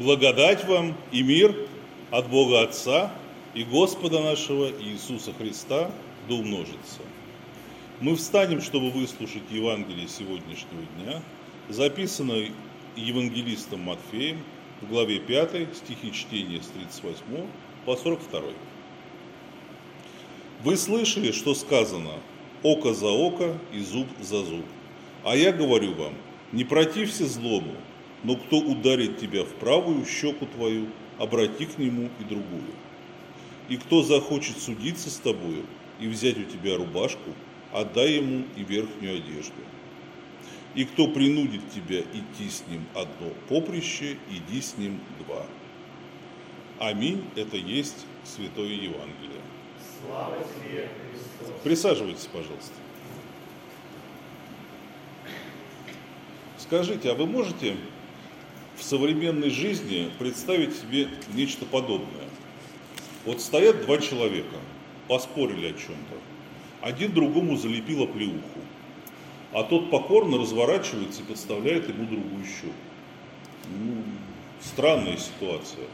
Благодать вам и мир от Бога Отца и Господа нашего Иисуса Христа да умножится. Мы встанем, чтобы выслушать Евангелие сегодняшнего дня, записанное евангелистом Матфеем в главе 5, стихи чтения с 38 по 42. Вы слышали, что сказано «око за око и зуб за зуб». А я говорю вам, не протився злому, но кто ударит тебя в правую щеку твою, обрати к нему и другую. И кто захочет судиться с тобою и взять у тебя рубашку, отдай ему и верхнюю одежду. И кто принудит тебя идти с ним одно поприще, иди с ним два. Аминь – это есть Святое Евангелие. Слава тебе, Христос. Присаживайтесь, пожалуйста. Скажите, а вы можете в современной жизни представить себе нечто подобное? Вот стоят два человека, поспорили о чем-то. Один другому залепил оплеуху, а тот покорно разворачивается и подставляет ему другую щеку. Ну, странная ситуация.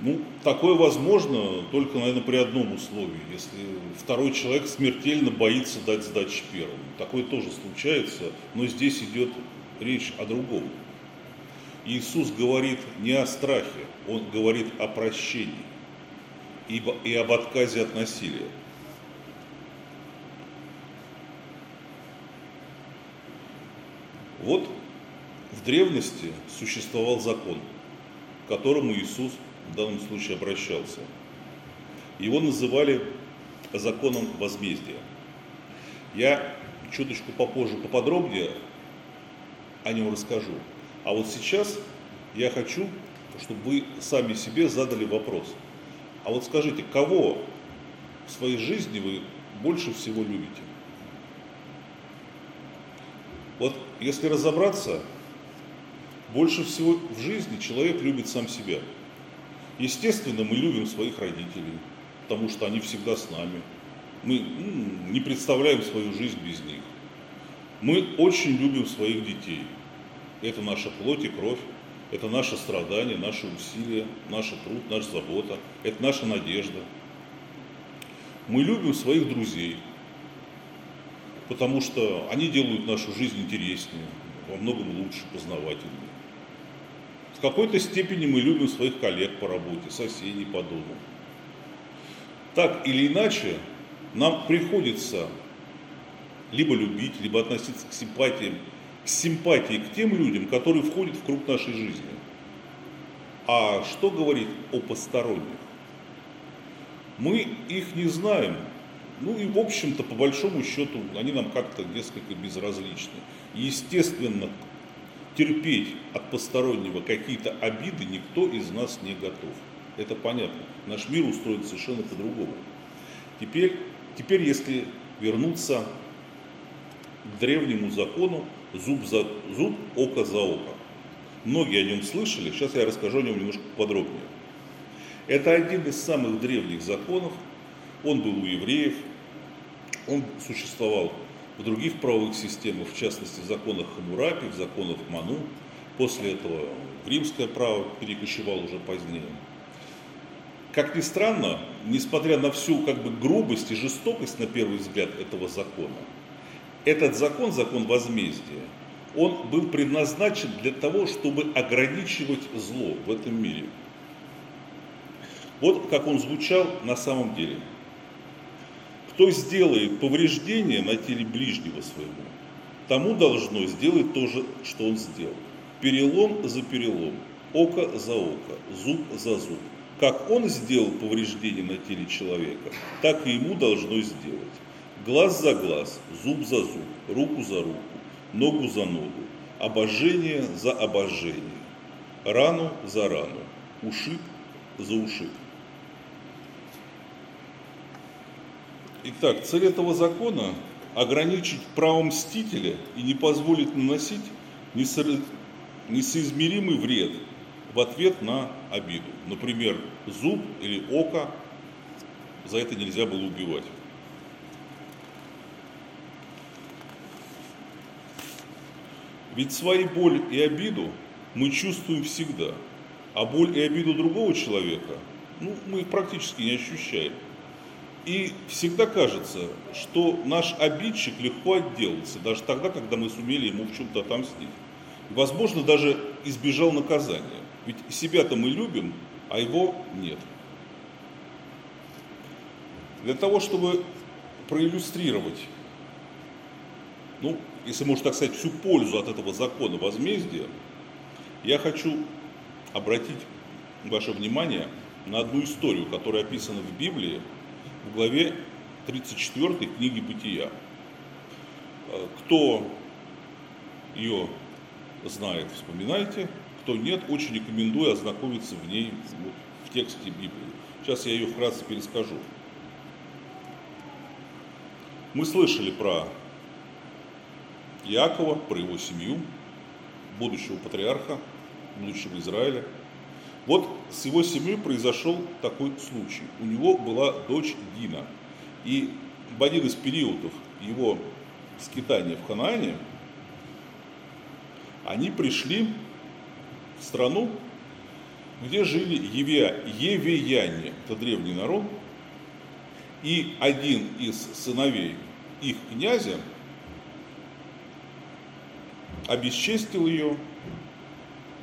Ну, такое возможно только, наверное, при одном условии, если второй человек смертельно боится дать сдачи первому. Такое тоже случается, но здесь идет речь о другом. Иисус говорит не о страхе, Он говорит о прощении и об отказе от насилия. Вот в древности существовал закон, к которому Иисус в данном случае обращался. Его называли законом возмездия. Я чуточку попозже поподробнее о нем расскажу. А вот сейчас я хочу, чтобы вы сами себе задали вопрос. А вот скажите, кого в своей жизни вы больше всего любите? Вот если разобраться, больше всего в жизни человек любит сам себя. Естественно, мы любим своих родителей, потому что они всегда с нами. Мы не представляем свою жизнь без них. Мы очень любим своих детей. Это наша плоть и кровь, это наше страдание, наши усилия, наш труд, наша забота, это наша надежда. Мы любим своих друзей, потому что они делают нашу жизнь интереснее, во многом лучше, познавательнее. В какой-то степени мы любим своих коллег по работе, соседей по дому. Так или иначе, нам приходится либо любить, либо относиться к симпатиям, к симпатии к тем людям, которые входят в круг нашей жизни. А что говорит о посторонних? Мы их не знаем, ну и в общем-то, по большому счету, они нам как-то несколько безразличны. Естественно, терпеть от постороннего какие-то обиды никто из нас не готов. Это понятно. Наш мир устроен совершенно по-другому. Теперь, теперь, если вернуться к древнему закону зуб за зуб, око за око. Многие о нем слышали, сейчас я расскажу о нем немножко подробнее. Это один из самых древних законов, он был у евреев, он существовал в других правовых системах, в частности в законах Хамурапи, в законах Ману. После этого в римское право перекочевал уже позднее. Как ни странно, несмотря на всю как бы грубость и жестокость на первый взгляд этого закона, этот закон, закон возмездия, он был предназначен для того, чтобы ограничивать зло в этом мире. Вот как он звучал на самом деле – кто сделает повреждение на теле ближнего своего, тому должно сделать то же, что он сделал. Перелом за перелом, око за око, зуб за зуб. Как он сделал повреждение на теле человека, так и ему должно сделать. Глаз за глаз, зуб за зуб, руку за руку, ногу за ногу, обожение за обожение, рану за рану, ушиб за ушиб. Итак, цель этого закона – ограничить право мстителя и не позволить наносить несоизмеримый вред в ответ на обиду. Например, зуб или око, за это нельзя было убивать. Ведь свои боль и обиду мы чувствуем всегда, А боль и обиду другого человека, ну, мы их практически не ощущаем. И всегда кажется, что наш обидчик легко отделался, даже тогда, когда мы сумели ему в чем-то отомстить. И, возможно, даже избежал наказания. Ведь себя-то мы любим, а его нет. Для того, чтобы проиллюстрировать, ну, если можно так сказать, всю пользу от этого закона возмездия, я хочу обратить ваше внимание на одну историю, которая описана в Библии в главе 34 книги Бытия. Э, кто ее знает, вспоминайте. Кто нет, очень рекомендую ознакомиться в ней в тексте Библии. Сейчас я ее вкратце перескажу. Мы слышали про Иакова, про его семью, будущего патриарха, будущего Израиля. Вот с его семьей произошел такой случай. У него была дочь Дина. И в один из периодов его скитания в Ханаане они пришли в страну, где жили еве, евеяне, это древний народ, и один из сыновей их князя обесчестил ее,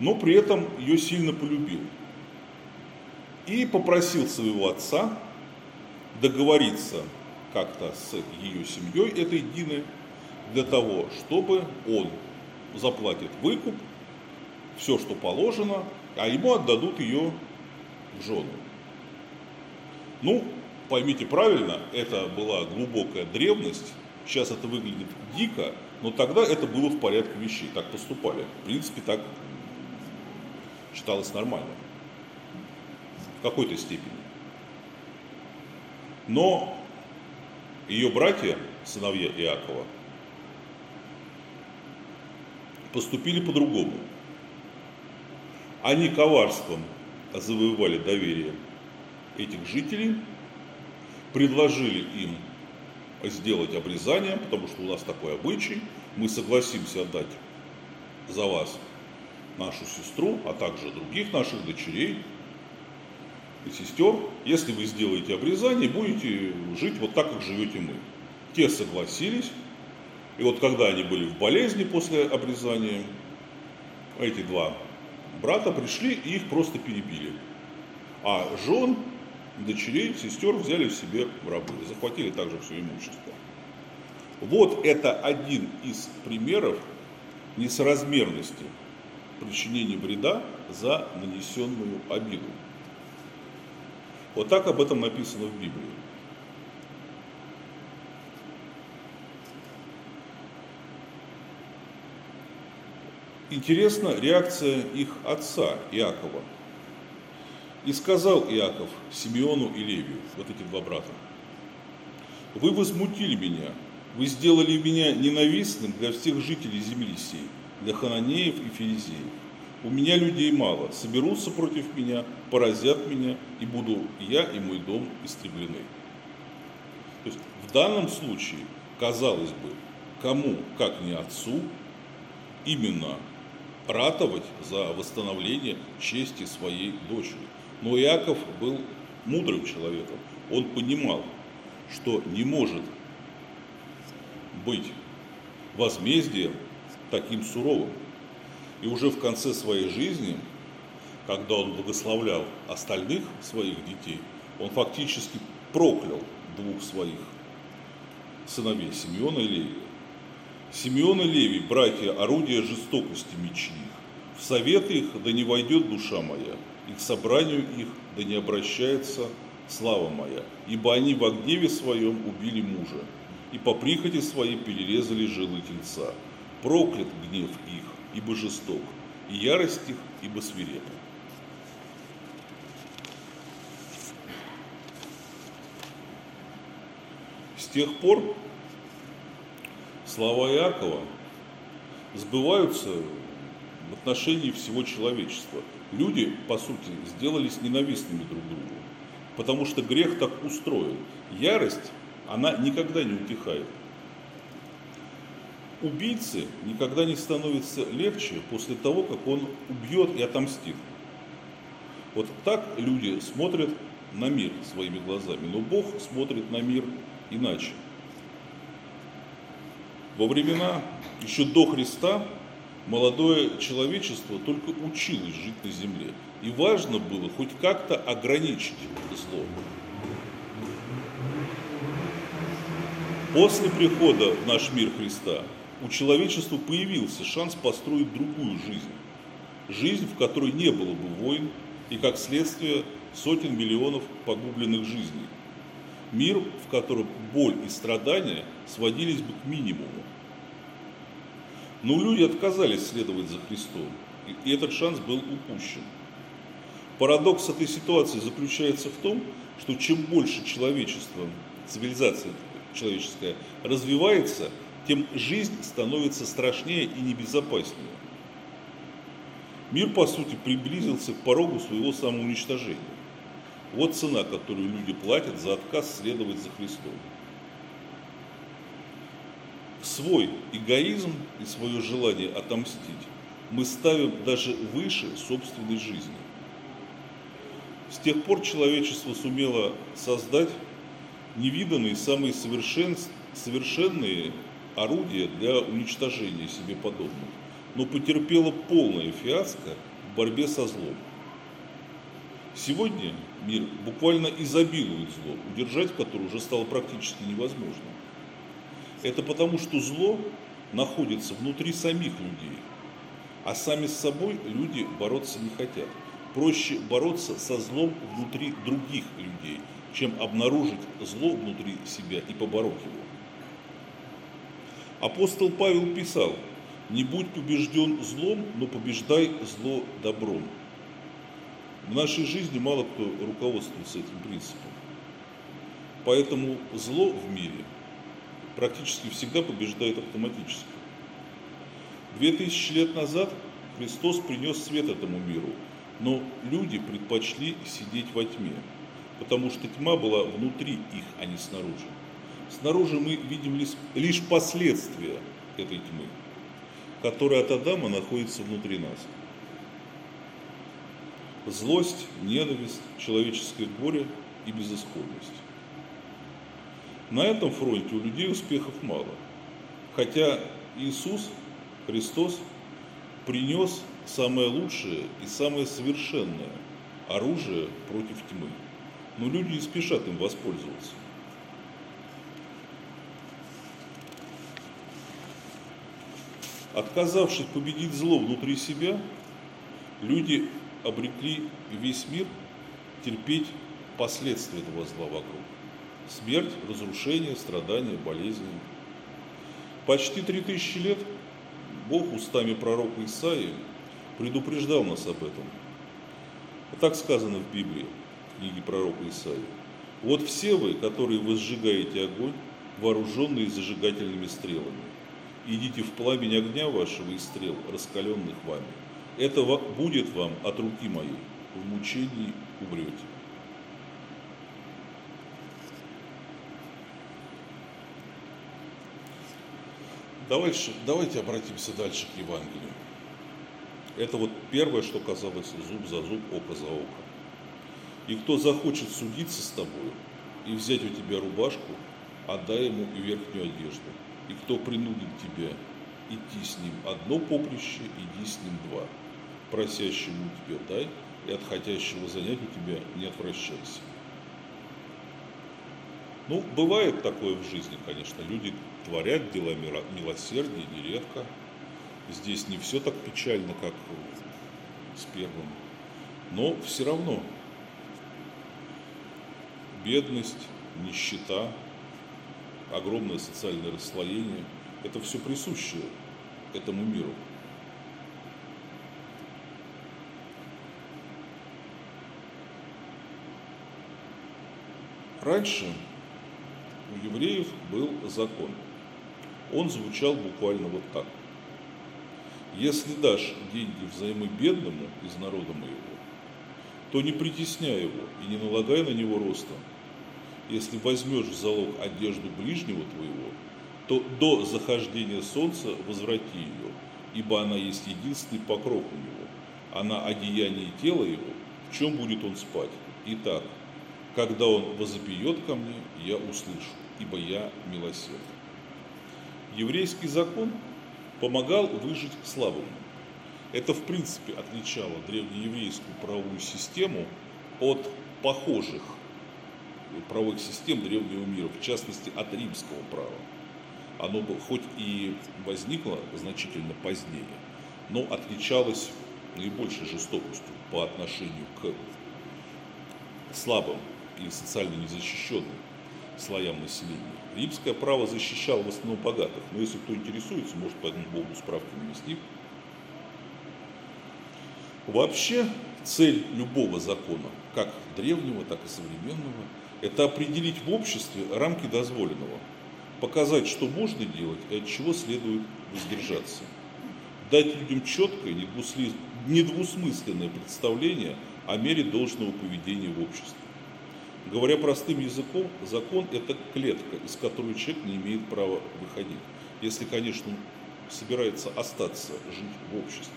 но при этом ее сильно полюбил. И попросил своего отца договориться как-то с ее семьей, этой Дины, для того, чтобы он заплатит выкуп, все, что положено, а ему отдадут ее в жену. Ну, поймите правильно, это была глубокая древность, сейчас это выглядит дико, но тогда это было в порядке вещей, так поступали. В принципе, так считалось нормально. В какой-то степени. Но ее братья, сыновья Иакова, поступили по-другому. Они коварством завоевали доверие этих жителей, предложили им сделать обрезание, потому что у нас такой обычай, мы согласимся отдать за вас нашу сестру, а также других наших дочерей и сестер, если вы сделаете обрезание, будете жить вот так, как живете мы. Те согласились, и вот когда они были в болезни после обрезания, эти два брата пришли и их просто перебили. А жен, дочерей, сестер взяли в себе в рабы, захватили также все имущество. Вот это один из примеров несоразмерности причинения вреда за нанесенную обиду. Вот так об этом написано в Библии. Интересна реакция их отца Иакова. И сказал Иаков Симеону и Левию, вот эти два брата, «Вы возмутили меня, вы сделали меня ненавистным для всех жителей земли сей, для хананеев и филизеев. У меня людей мало, соберутся против меня, поразят меня, и буду я и мой дом истреблены». То есть в данном случае, казалось бы, кому, как не отцу, именно ратовать за восстановление чести своей дочери. Но Иаков был мудрым человеком. Он понимал, что не может быть возмездием таким суровым. И уже в конце своей жизни, когда он благословлял остальных своих детей, он фактически проклял двух своих сыновей, Симеона и Левия. Симеон и Левий, братья, орудия жестокости мечи их. В советы их да не войдет душа моя, и к собранию их да не обращается слава моя, ибо они в гневе своем убили мужа, и по прихоти своей перерезали жилы тельца. Проклят гнев их, ибо жесток, и ярость их, ибо свирепа. С тех пор слова Иакова сбываются в отношении всего человечества. Люди, по сути, сделались ненавистными друг другу, потому что грех так устроен. Ярость, она никогда не утихает. Убийце никогда не становится легче после того, как он убьет и отомстит. Вот так люди смотрят на мир своими глазами, но Бог смотрит на мир иначе. Во времена еще до Христа молодое человечество только училось жить на земле. И важно было хоть как-то ограничить зло. После прихода в наш мир Христа у человечества появился шанс построить другую жизнь. Жизнь, в которой не было бы войн и, как следствие, сотен миллионов погубленных жизней. Мир, в котором боль и страдания сводились бы к минимуму. Но люди отказались следовать за Христом, и этот шанс был упущен. Парадокс этой ситуации заключается в том, что чем больше человечество, цивилизация человеческая развивается, тем жизнь становится страшнее и небезопаснее. Мир, по сути, приблизился к порогу своего самоуничтожения. Вот цена, которую люди платят за отказ следовать за Христом. Свой эгоизм и свое желание отомстить мы ставим даже выше собственной жизни. С тех пор человечество сумело создать невиданные, самые совершен, совершенные орудия для уничтожения себе подобных, но потерпело полное фиаско в борьбе со злом. Сегодня мир буквально изобилует зло, удержать которое уже стало практически невозможно. Это потому, что зло находится внутри самих людей, а сами с собой люди бороться не хотят. Проще бороться со злом внутри других людей – чем обнаружить зло внутри себя и побороть его. Апостол Павел писал, не будь побежден злом, но побеждай зло добром. В нашей жизни мало кто руководствуется этим принципом. Поэтому зло в мире практически всегда побеждает автоматически. Две тысячи лет назад Христос принес свет этому миру, но люди предпочли сидеть во тьме потому что тьма была внутри их, а не снаружи. Снаружи мы видим лишь последствия этой тьмы, которая от Адама находится внутри нас. Злость, ненависть, человеческое горе и безысходность. На этом фронте у людей успехов мало. Хотя Иисус, Христос, принес самое лучшее и самое совершенное оружие против тьмы – но люди не спешат им воспользоваться. Отказавшись победить зло внутри себя, люди обрекли весь мир терпеть последствия этого зла вокруг. Смерть, разрушение, страдания, болезни. Почти три тысячи лет Бог устами пророка Исаии предупреждал нас об этом. Так сказано в Библии книги пророка Исаии. Вот все вы, которые возжигаете огонь, вооруженные зажигательными стрелами. Идите в пламень огня вашего и стрел, раскаленных вами. Это будет вам от руки моей, в мучении умрете. Давайте, давайте обратимся дальше к Евангелию. Это вот первое, что казалось зуб за зуб, око за око. И кто захочет судиться с тобой и взять у тебя рубашку, отдай ему и верхнюю одежду. И кто принудит тебя идти с ним одно поприще, иди с ним два. Просящему у тебя дай, и от хотящего занять у тебя не отвращайся. Ну, бывает такое в жизни, конечно. Люди творят дела милосердия нередко. Здесь не все так печально, как с первым. Но все равно бедность, нищета, огромное социальное расслоение – это все присуще этому миру. Раньше у евреев был закон. Он звучал буквально вот так. Если дашь деньги взаймы бедному из народа моего, то не притесняй его и не налагай на него роста. Если возьмешь в залог одежду ближнего твоего, то до захождения солнца возврати ее, ибо она есть единственный покров у него. Она одеяние тела его, в чем будет он спать. Итак, когда он возопьет ко мне, я услышу, ибо я милосерд. Еврейский закон помогал выжить слабому. Это, в принципе, отличало древнееврейскую правовую систему от похожих правовых систем древнего мира, в частности, от римского права. Оно хоть и возникло значительно позднее, но отличалось наибольшей жестокостью по отношению к слабым и социально незащищенным слоям населения. Римское право защищало в основном богатых, но если кто интересуется, может по этому поводу справки навести. Вообще цель любого закона, как древнего, так и современного, это определить в обществе рамки дозволенного, показать, что можно делать и от чего следует воздержаться, дать людям четкое, недвусмысленное представление о мере должного поведения в обществе. Говоря простым языком, закон – это клетка, из которой человек не имеет права выходить, если, конечно, собирается остаться жить в обществе.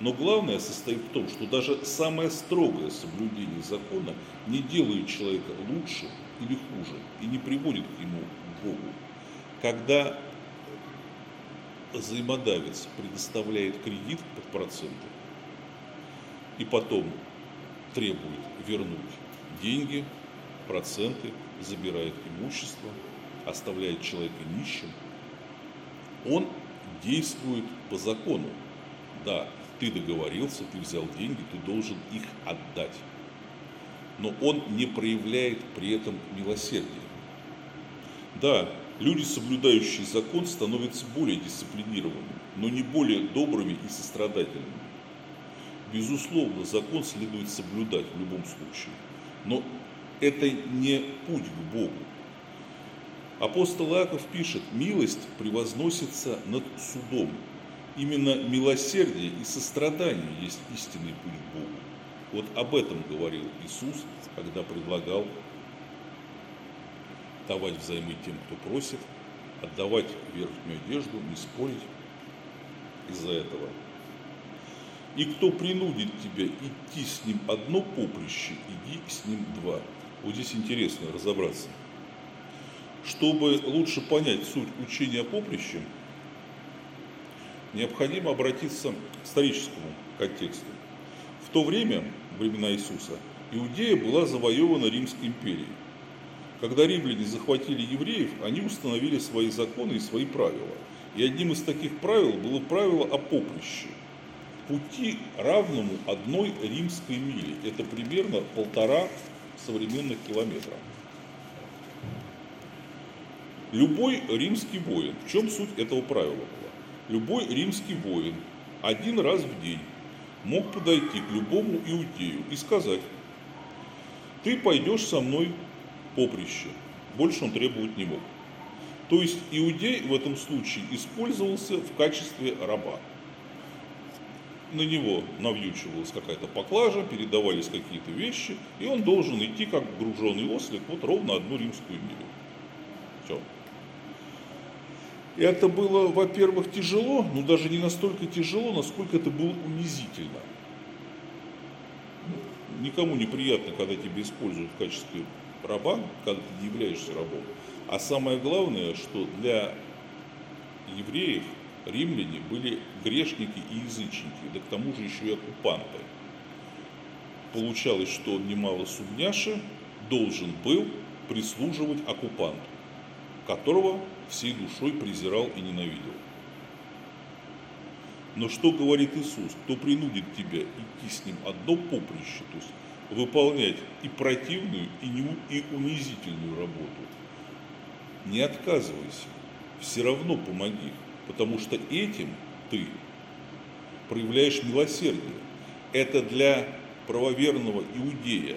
Но главное состоит в том, что даже самое строгое соблюдение закона не делает человека лучше или хуже и не приводит к ему Богу. Когда взаимодавец предоставляет кредит под проценты и потом требует вернуть деньги, проценты, забирает имущество, оставляет человека нищим, он действует по закону. Да, ты договорился, ты взял деньги, ты должен их отдать. Но он не проявляет при этом милосердия. Да, люди, соблюдающие закон, становятся более дисциплинированными, но не более добрыми и сострадательными. Безусловно, закон следует соблюдать в любом случае, но это не путь к Богу. Апостол Иаков пишет, милость превозносится над судом. Именно милосердие и сострадание есть истинный путь к Богу. Вот об этом говорил Иисус, когда предлагал давать взаймы тем, кто просит, отдавать верхнюю одежду, не спорить из-за этого. И кто принудит тебя идти с ним одно поприще, иди с ним два. Вот здесь интересно разобраться. Чтобы лучше понять суть учения о поприще, необходимо обратиться к историческому контексту. В то время, времена Иисуса, Иудея была завоевана Римской империей. Когда римляне захватили евреев, они установили свои законы и свои правила. И одним из таких правил было правило о поприще. Пути равному одной римской мили. Это примерно полтора современных километров. Любой римский воин, в чем суть этого правила была? Любой римский воин один раз в день мог подойти к любому иудею и сказать, ты пойдешь со мной поприще. Больше он требовать не мог. То есть иудей в этом случае использовался в качестве раба на него навьючивалась какая-то поклажа, передавались какие-то вещи, и он должен идти как груженный ослик вот ровно одну римскую милю. Все. И это было, во-первых, тяжело, но даже не настолько тяжело, насколько это было унизительно. Никому неприятно, когда тебя используют в качестве раба, когда ты не являешься рабом. А самое главное, что для евреев римляне были грешники и язычники, да к тому же еще и оккупанты. Получалось, что немало сумняши должен был прислуживать оккупанту, которого всей душой презирал и ненавидел. Но что говорит Иисус? Кто принудит тебя идти с ним одно поприще, то есть выполнять и противную, и, не, и унизительную работу, не отказывайся, все равно помоги. Потому что этим ты проявляешь милосердие. Это для правоверного иудея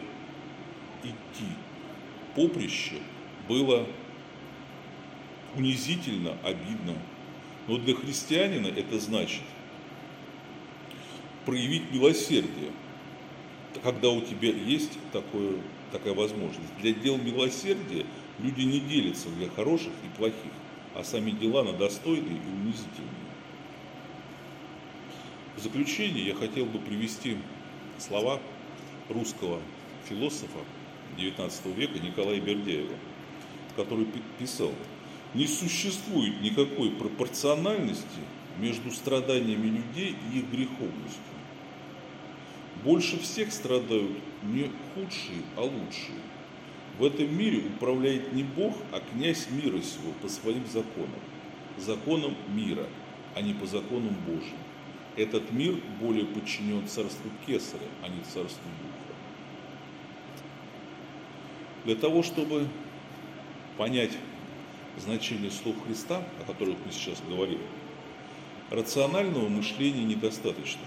идти поприще было унизительно, обидно. Но для христианина это значит проявить милосердие, когда у тебя есть такое, такая возможность. Для дел милосердия люди не делятся для хороших и плохих а сами дела на достойные и унизительные. В заключение я хотел бы привести слова русского философа XIX века Николая Бердяева, который писал, не существует никакой пропорциональности между страданиями людей и их греховностью. Больше всех страдают не худшие, а лучшие. В этом мире управляет не Бог, а князь мира сего по своим законам. Законам мира, а не по законам Божьим. Этот мир более подчинен царству Кесаря, а не царству Духа. Для того, чтобы понять значение слов Христа, о которых мы сейчас говорим, рационального мышления недостаточно.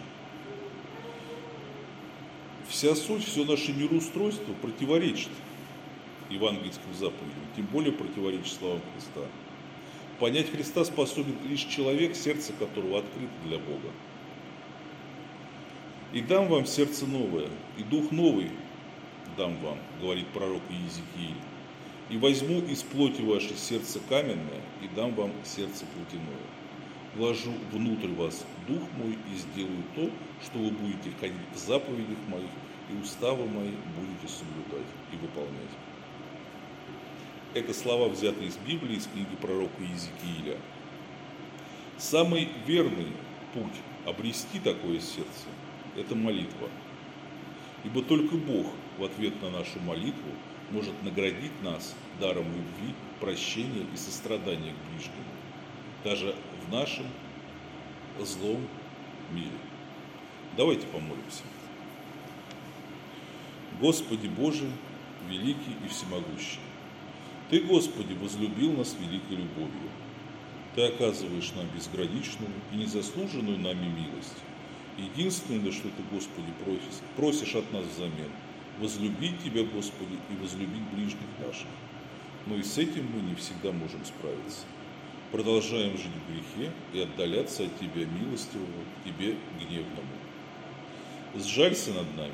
Вся суть, все наше мироустройство противоречит евангельским заповедям, тем более противоречит словам Христа. Понять Христа способен лишь человек, сердце которого открыто для Бога. «И дам вам сердце новое, и дух новый дам вам», говорит пророк Иезекииль. «И возьму из плоти ваше сердце каменное, и дам вам сердце плотяное. Вложу внутрь вас дух мой и сделаю то, что вы будете ходить в заповедях моих, и уставы мои будете соблюдать и выполнять». Это слова взяты из Библии, из книги пророка Иезекииля. Самый верный путь обрести такое сердце – это молитва. Ибо только Бог в ответ на нашу молитву может наградить нас даром любви, прощения и сострадания к ближнему, даже в нашем злом мире. Давайте помолимся. Господи Боже, великий и всемогущий, Ты, Господи, возлюбил нас великой любовью. Ты оказываешь нам безграничную и незаслуженную нами милость. Единственное, что Ты, Господи, просишь, просишь от нас взамен – возлюбить Тебя, Господи, и возлюбить ближних наших. Но и с этим мы не всегда можем справиться. Продолжаем жить в грехе и отдаляться от Тебя милостивого, Тебе гневному. Сжалься над нами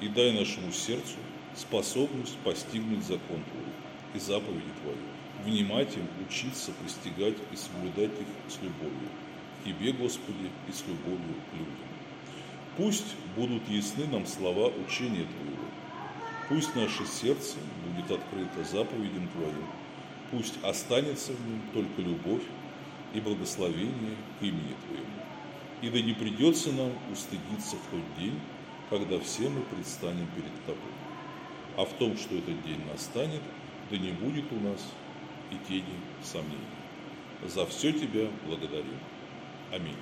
и дай нашему сердцу способность постигнуть закон Твой и заповеди Твои, внимать им, учиться, постигать и соблюдать их с любовью. К Тебе, Господи, и с любовью к людям. Пусть будут ясны нам слова учения Твоего. Пусть наше сердце будет открыто заповедям Твоим. Пусть останется в нем только любовь и благословение к имени Твоему. И да не придется нам устыдиться в тот день, когда все мы предстанем перед Тобой. А в том, что этот день настанет, да не будет у нас и тени сомнений. За все Тебя благодарю. Аминь.